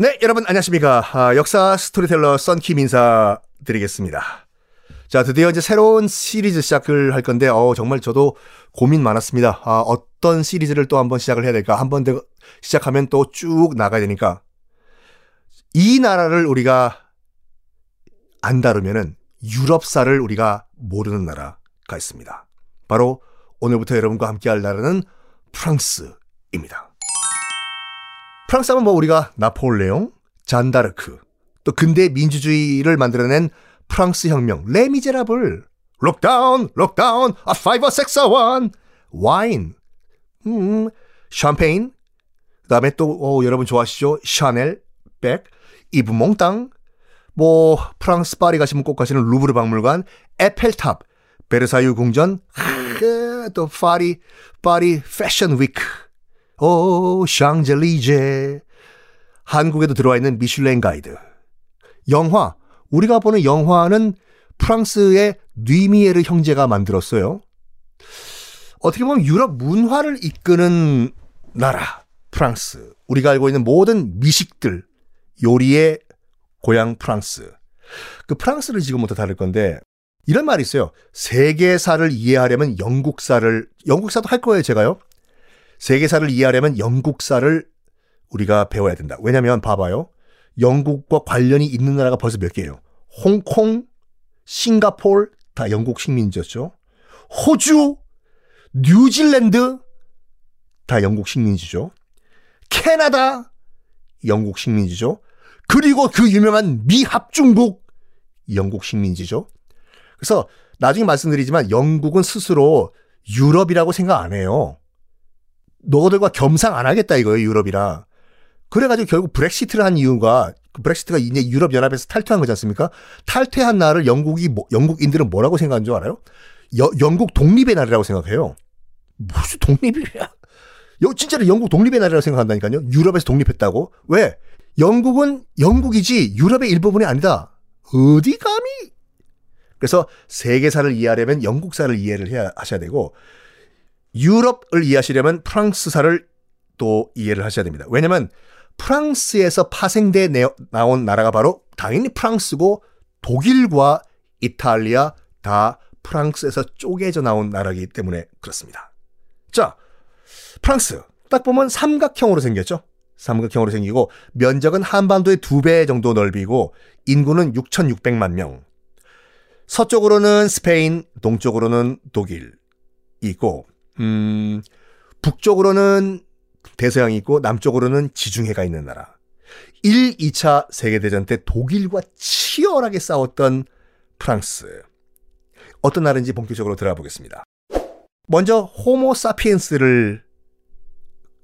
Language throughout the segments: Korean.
네, 여러분 안녕하십니까. 아, 역사 스토리텔러 썬킴 인사 드리겠습니다. 자, 드디어 이제 새로운 시리즈 시작을 할 건데, 어, 정말 저도 고민 많았습니다. 아, 어떤 시리즈를 또 한번 시작을 해야 될까? 한번 시작하면 또 쭉 나가야 되니까. 이 나라를 우리가 안 다루면은 유럽사를 우리가 모르는 나라가 있습니다. 바로 오늘부터 여러분과 함께 할 나라는 프랑스입니다. 프랑스 하면 뭐 우리가 나폴레옹, 잔다르크, 또 근대 민주주의를 만들어낸 프랑스 혁명, 레미제라블, 록다운, 록다운, 아 파이버 섹사 원, 와인, 음, 샴페인, 그 다음에 또 어, 여러분 좋아하시죠? 샤넬, 백, 이브 몽땅, 뭐 프랑스 파리 가시면 꼭 가시는 루브르 박물관, 에펠탑, 베르사유 궁전, 또 파리 파리 패션 위크. 오, 샹젤리제. 한국에도 들어와 있는 미슐랭 가이드. 영화, 우리가 보는 영화는 프랑스의 뉘미에르 형제가 만들었어요. 어떻게 보면 유럽 문화를 이끄는 나라, 프랑스. 우리가 알고 있는 모든 미식들, 요리의 고향 프랑스. 그 프랑스를 지금부터 다룰 건데, 이런 말이 있어요. 세계사를 이해하려면 영국사를, 영국사도 할 거예요, 제가요. 세계사를 이해하려면 영국사를 우리가 배워야 된다. 왜냐면 봐봐요. 영국과 관련이 있는 나라가 벌써 몇 개예요. 홍콩, 싱가폴 다 영국 식민지였죠. 호주, 뉴질랜드 다 영국 식민지죠. 캐나다 영국 식민지죠. 그리고 그 유명한 미합중국 영국 식민지죠. 그래서 나중에 말씀드리지만 영국은 스스로 유럽이라고 생각 안 해요. 너희들과 겸상 안 하겠다 이거예요, 유럽이랑. 그래가지고 결국 브렉시트를 한 이유가 그 브렉시트가 이제 유럽 연합에서 탈퇴한 거지 않습니까? 탈퇴한 나라를 영국이 뭐, 영국인들은 뭐라고 생각하는 줄 알아요? 여, 영국 독립의 나라라고 생각해요. 무슨 독립이야? 여, 진짜로 영국 독립의 나라라고 생각한다니까요. 유럽에서 독립했다고? 왜? 영국은 영국이지 유럽의 일부분이 아니다. 어디 감히? 그래서 세계사를 이해하려면 영국사를 이해를 해야 하셔야 되고 유럽을 이해하시려면 프랑스사를 또 이해를 하셔야 됩니다. 왜냐면 프랑스에서 파생돼 나온 나라가 바로 당연히 프랑스고 독일과 이탈리아 다 프랑스에서 쪼개져 나온 나라이기 때문에 그렇습니다. 자, 프랑스. 딱 보면 삼각형으로 생겼죠? 삼각형으로 생기고 면적은 한반도의 두 배 정도 넓이고 인구는 6,600만 명. 서쪽으로는 스페인, 동쪽으로는 독일 있고 음, 북쪽으로는 대서양이 있고 남쪽으로는 지중해가 있는 나라. 1, 2차 세계대전 때 독일과 치열하게 싸웠던 프랑스. 어떤 나라인지 본격적으로 들어가 보겠습니다. 먼저 호모 사피엔스를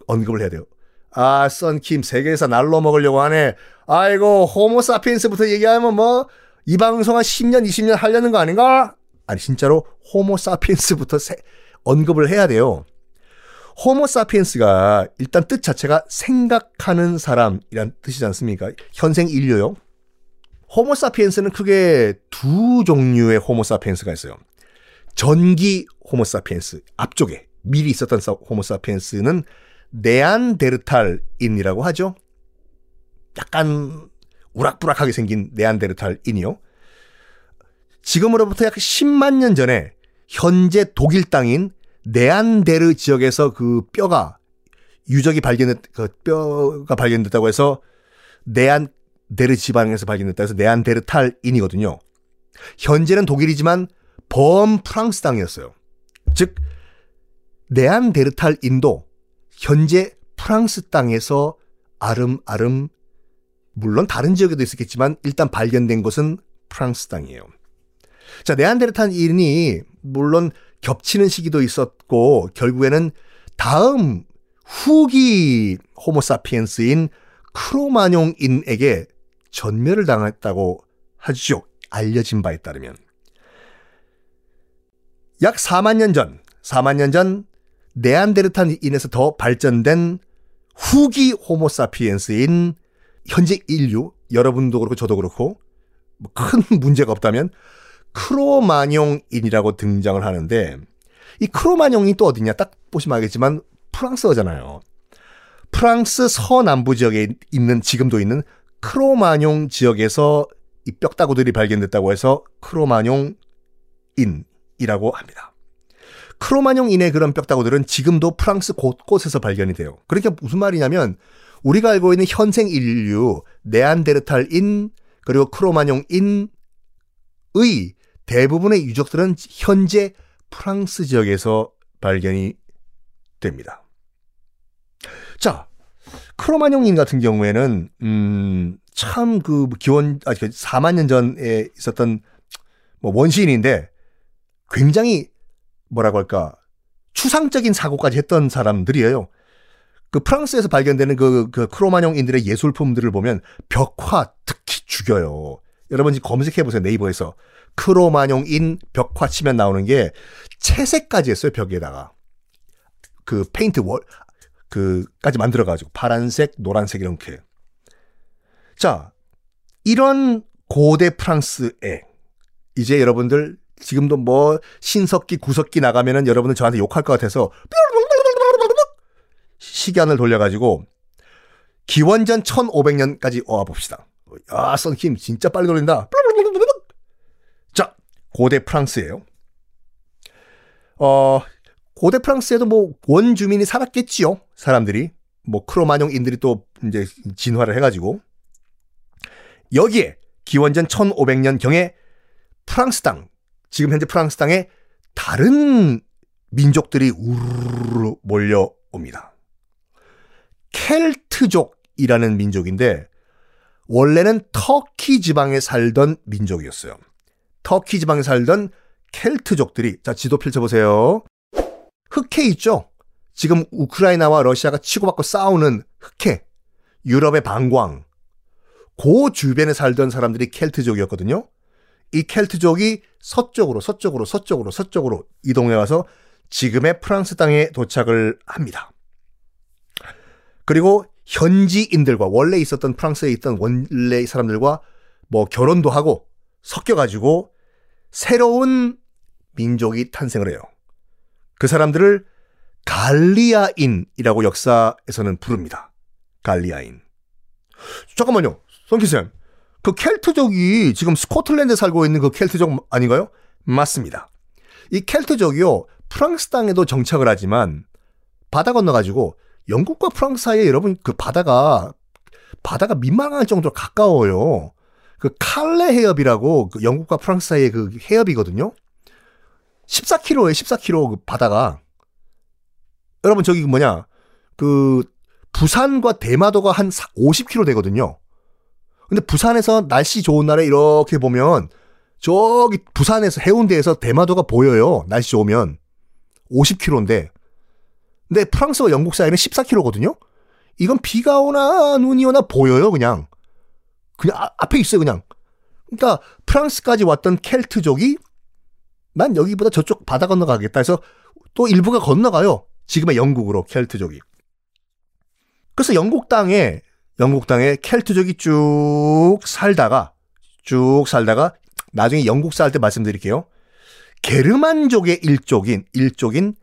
언급을 해야 돼요. 아, 썬킴 세계에서 날로 먹으려고 하네. 아이고, 호모 사피엔스부터 얘기하면 뭐 이 방송 한 10년, 20년 하려는 거 아닌가? 아니 진짜로 호모 사피엔스부터 세, 언급을 해야 돼요. 호모 사피엔스가 일단 뜻 자체가 생각하는 사람이란 뜻이지 않습니까? 현생 인류요. 호모 사피엔스는 크게 두 종류의 호모 사피엔스가 있어요. 전기 호모 사피엔스 앞쪽에 미리 있었던 호모 사피엔스는 네안데르탈인이라고 하죠. 약간 우락부락하게 생긴 네안데르탈인이요. 지금으로부터 약 10만 년 전에 현재 독일 땅인 네안데르 지역에서 그 뼈가 유적이 발견됐 그 뼈가 발견됐다고 해서 네안데르 지방에서 발견됐다 해서 네안데르탈인이거든요. 현재는 독일이지만 범 프랑스 땅이었어요. 즉 네안데르탈인도 현재 프랑스 땅에서 아름아름 물론 다른 지역에도 있었겠지만 일단 발견된 곳은 프랑스 땅이에요. 자, 네안데르탈인이 물론 겹치는 시기도 있었고 결국에는 다음 후기 호모사피엔스인 크로마뇽인에게 전멸을 당했다고 하죠. 알려진 바에 따르면. 약 4만 년 전, 4만 년 전 네안데르탈인에서 더 발전된 후기 호모사피엔스인 현재 인류, 여러분도 그렇고 저도 그렇고 뭐큰 문제가 없다면 크로마뇽인이라고 등장을 하는데 이 크로마뇽이 또 어디냐 딱 보시면 알겠지만 프랑스어잖아요. 프랑스 서남부 지역에 있는 지금도 있는 크로마뇽 지역에서 이 뼈다구들이 발견됐다고 해서 크로마뇽 인이라고 합니다. 크로마뇽 인의 그런 뼈다구들은 지금도 프랑스 곳곳에서 발견이 돼요. 그러니까 무슨 말이냐면 우리가 알고 있는 현생 인류 네안데르탈인 그리고 크로마뇽 인의 대부분의 유적들은 현재 프랑스 지역에서 발견이 됩니다. 자, 크로마뇽인 같은 경우에는 음, 참 그 기원 아 4만 그년 전에 있었던 뭐 원시인인데 굉장히 뭐라고 할까 추상적인 사고까지 했던 사람들이에요. 그 프랑스에서 발견되는 그, 그 크로마뇽인들의 예술품들을 보면 벽화 특히 죽여요. 여러분 검색해 보세요 네이버에서 크로마뇽인 벽화 치면 나오는 게 채색까지 했어요 벽에다가 그 페인트 월 그까지 만들어 가지고 파란색, 노란색 이렇게. 자, 이런 고대 프랑스에 이제 여러분들 지금도 뭐 신석기, 구석기 나가면은 여러분들 저한테 욕할 것 같아서 시간을 돌려가지고 기원전 1500년까지 와 봅시다. 아, 썬킴 진짜 빨리 돌린다. 자, 고대 프랑스예요. 어, 고대 프랑스에도 뭐 원주민이 살았겠지요. 사람들이. 뭐 크로마뇽인들이 또 이제 진화를 해 가지고. 여기에 기원전 1500년 경에 프랑스 땅, 지금 현재 프랑스 땅에 다른 민족들이 우르르 몰려옵니다. 켈트족이라는 민족인데 원래는 터키 지방에 살던 민족이었어요. 터키 지방에 살던 켈트족들이 자 지도 펼쳐보세요. 흑해 있죠? 지금 우크라이나와 러시아가 치고받고 싸우는 흑해, 유럽의 방광, 그 주변에 살던 사람들이 켈트족이었거든요. 이 켈트족이 서쪽으로, 서쪽으로, 서쪽으로, 서쪽으로 이동해 와서 지금의 프랑스 땅에 도착을 합니다. 그리고 현지인들과 원래 있었던 프랑스에 있던 원래 사람들과 뭐 결혼도 하고 섞여가지고 새로운 민족이 탄생을 해요. 그 사람들을 갈리아인이라고 역사에서는 부릅니다. 갈리아인. 잠깐만요. 성기쌤. 그 켈트족이 지금 스코틀랜드에 살고 있는 그 켈트족 아닌가요? 맞습니다. 이 켈트족이요. 프랑스 땅에도 정착을 하지만 바다 건너가지고 영국과 프랑스 사이에 여러분 그 바다가 바다가 민망할 정도로 가까워요. 그 칼레 해협이라고 그 영국과 프랑스 사이의 그 해협이거든요. 14km에 14km 그 바다가 여러분 저기 그 뭐냐 그 부산과 대마도가 한 50km 되거든요. 근데 부산에서 날씨 좋은 날에 이렇게 보면 저기 부산에서 해운대에서 대마도가 보여요. 날씨 좋으면 50km인데 근데 프랑스와 영국 사이는 14km거든요. 이건 비가 오나 눈이 오나 보여요, 그냥. 그냥 아, 앞에 있어요, 그냥. 그러니까 프랑스까지 왔던 켈트족이 난 여기보다 저쪽 바다 건너가겠다 해서 또 일부가 건너가요. 지금의 영국으로 켈트족이. 그래서 영국 땅에 영국 땅에 켈트족이 쭉 살다가 쭉 살다가 나중에 영국 살 때 말씀드릴게요. 게르만족의 일족인 일족인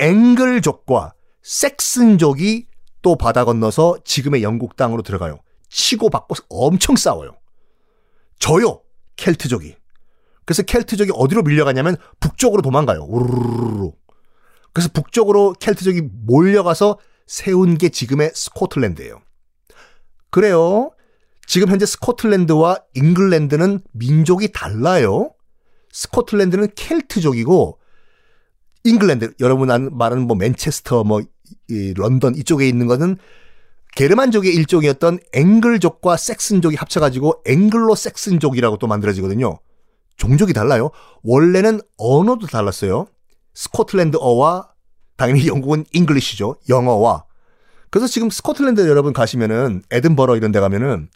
앵글족과 섹슨족이 또 바다 건너서 지금의 영국 땅으로 들어가요. 치고 받고 엄청 싸워요. 저요 켈트족이. 그래서 켈트족이 어디로 밀려가냐면 북쪽으로 도망가요. 우르르르. 그래서 북쪽으로 켈트족이 몰려가서 세운 게 지금의 스코틀랜드예요. 그래요. 지금 현재 스코틀랜드와 잉글랜드는 민족이 달라요. 스코틀랜드는 켈트족이고 잉글랜드 여러분 말하는 뭐 맨체스터 뭐 런던 이쪽에 있는 거는 게르만족의 일종이었던 앵글족과 색슨족이 합쳐가지고 앵글로 색슨족이라고 또 만들어지거든요. 종족이 달라요. 원래는 언어도 달랐어요. 스코틀랜드어와 당연히 영국은 English죠. 영어와. 그래서 지금 스코틀랜드 여러분 가시면은 에든버러 이런 데 가면은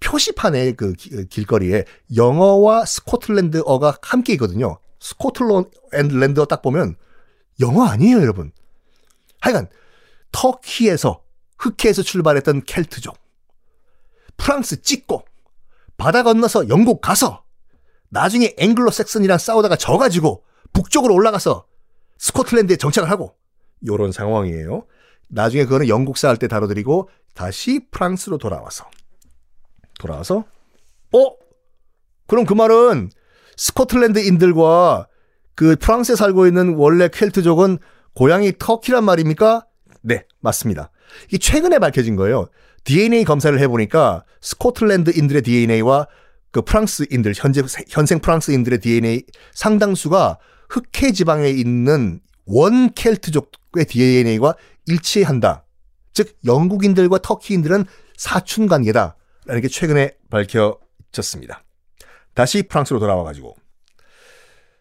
표시판에 그 길거리에 영어와 스코틀랜드어가 함께 있거든요. 스코틀랜드어 딱 보면 영어 아니에요, 여러분. 하여간 터키에서 흑해에서 출발했던 켈트족. 프랑스 찍고 바다 건너서 영국 가서 나중에 앵글로 섹슨이랑 싸우다가 져가지고 북쪽으로 올라가서 스코틀랜드에 정착을 하고 요런 상황이에요. 나중에 그거는 영국사 할 때 다뤄드리고 다시 프랑스로 돌아와서 돌아와서 어? 그럼 그 말은 스코틀랜드인들과 그 프랑스에 살고 있는 원래 켈트족은 고향이 터키란 말입니까? 네, 맞습니다. 이 최근에 밝혀진 거예요. DNA 검사를 해보니까 스코틀랜드인들의 DNA와 그 프랑스인들 현재 현생 프랑스인들의 DNA 상당수가 흑해 지방에 있는 원 켈트족의 DNA와 일치한다. 즉 영국인들과 터키인들은 사촌 관계다라는 게 최근에 밝혀졌습니다. 다시 프랑스로 돌아와 가지고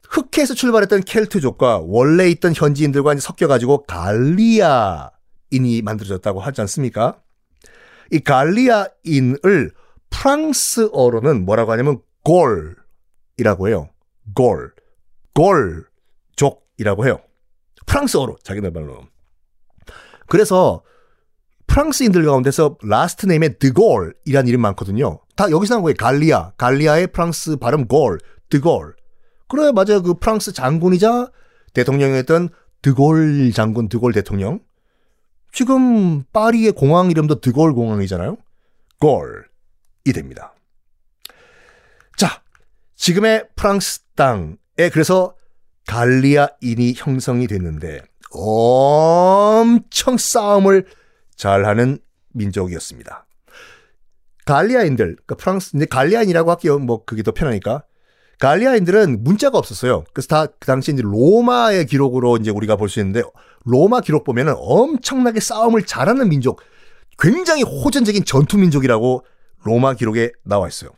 흑해에서 출발했던 켈트족과 원래 있던 현지인들과 섞여 가지고 갈리아인이 만들어졌다고 하지 않습니까? 이 갈리아인을 프랑스어로는 뭐라고 하냐면 골이라고 해요. 골. 골족이라고 해요. 프랑스어로 자기네 말로. 그래서 프랑스인들 가운데서 last name에 드골이라는 이름 많거든요. 다 여기서 나온 거예요. 갈리아. 갈리아의 프랑스 발음 골. 드골. 그래 맞아요. 그 프랑스 장군이자 대통령이었던 드골 장군, 드골 대통령. 지금 파리의 공항 이름도 드골 공항이잖아요. 골이 됩니다. 자, 지금의 프랑스 땅에 그래서 갈리아인이 형성이 됐는데 엄청 싸움을 잘하는 민족이었습니다. 갈리아인들, 그러니까 프랑스, 이제 갈리아인이라고 할게요. 뭐 그게 더 편하니까. 갈리아인들은 문자가 없었어요. 그래서 다 그 당시 이제 로마의 기록으로 이제 우리가 볼 수 있는데 로마 기록 보면은 엄청나게 싸움을 잘하는 민족, 굉장히 호전적인 전투 민족이라고 로마 기록에 나와 있어요.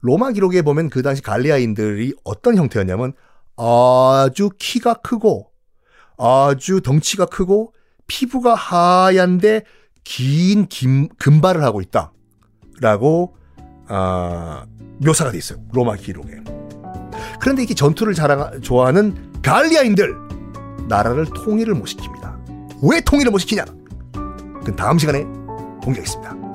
로마 기록에 보면 그 당시 갈리아인들이 어떤 형태였냐면 아주 키가 크고 아주 덩치가 크고 피부가 하얀데 긴 김, 금발을 하고 있다. 라고 아, 묘사가 돼 있어요. 로마 기록에. 그런데 이렇게 전투를 자랑, 좋아하는 갈리아인들 나라를 통일을 못 시킵니다. 왜 통일을 못 시키냐? 그 다음 시간에 공개하겠습니다.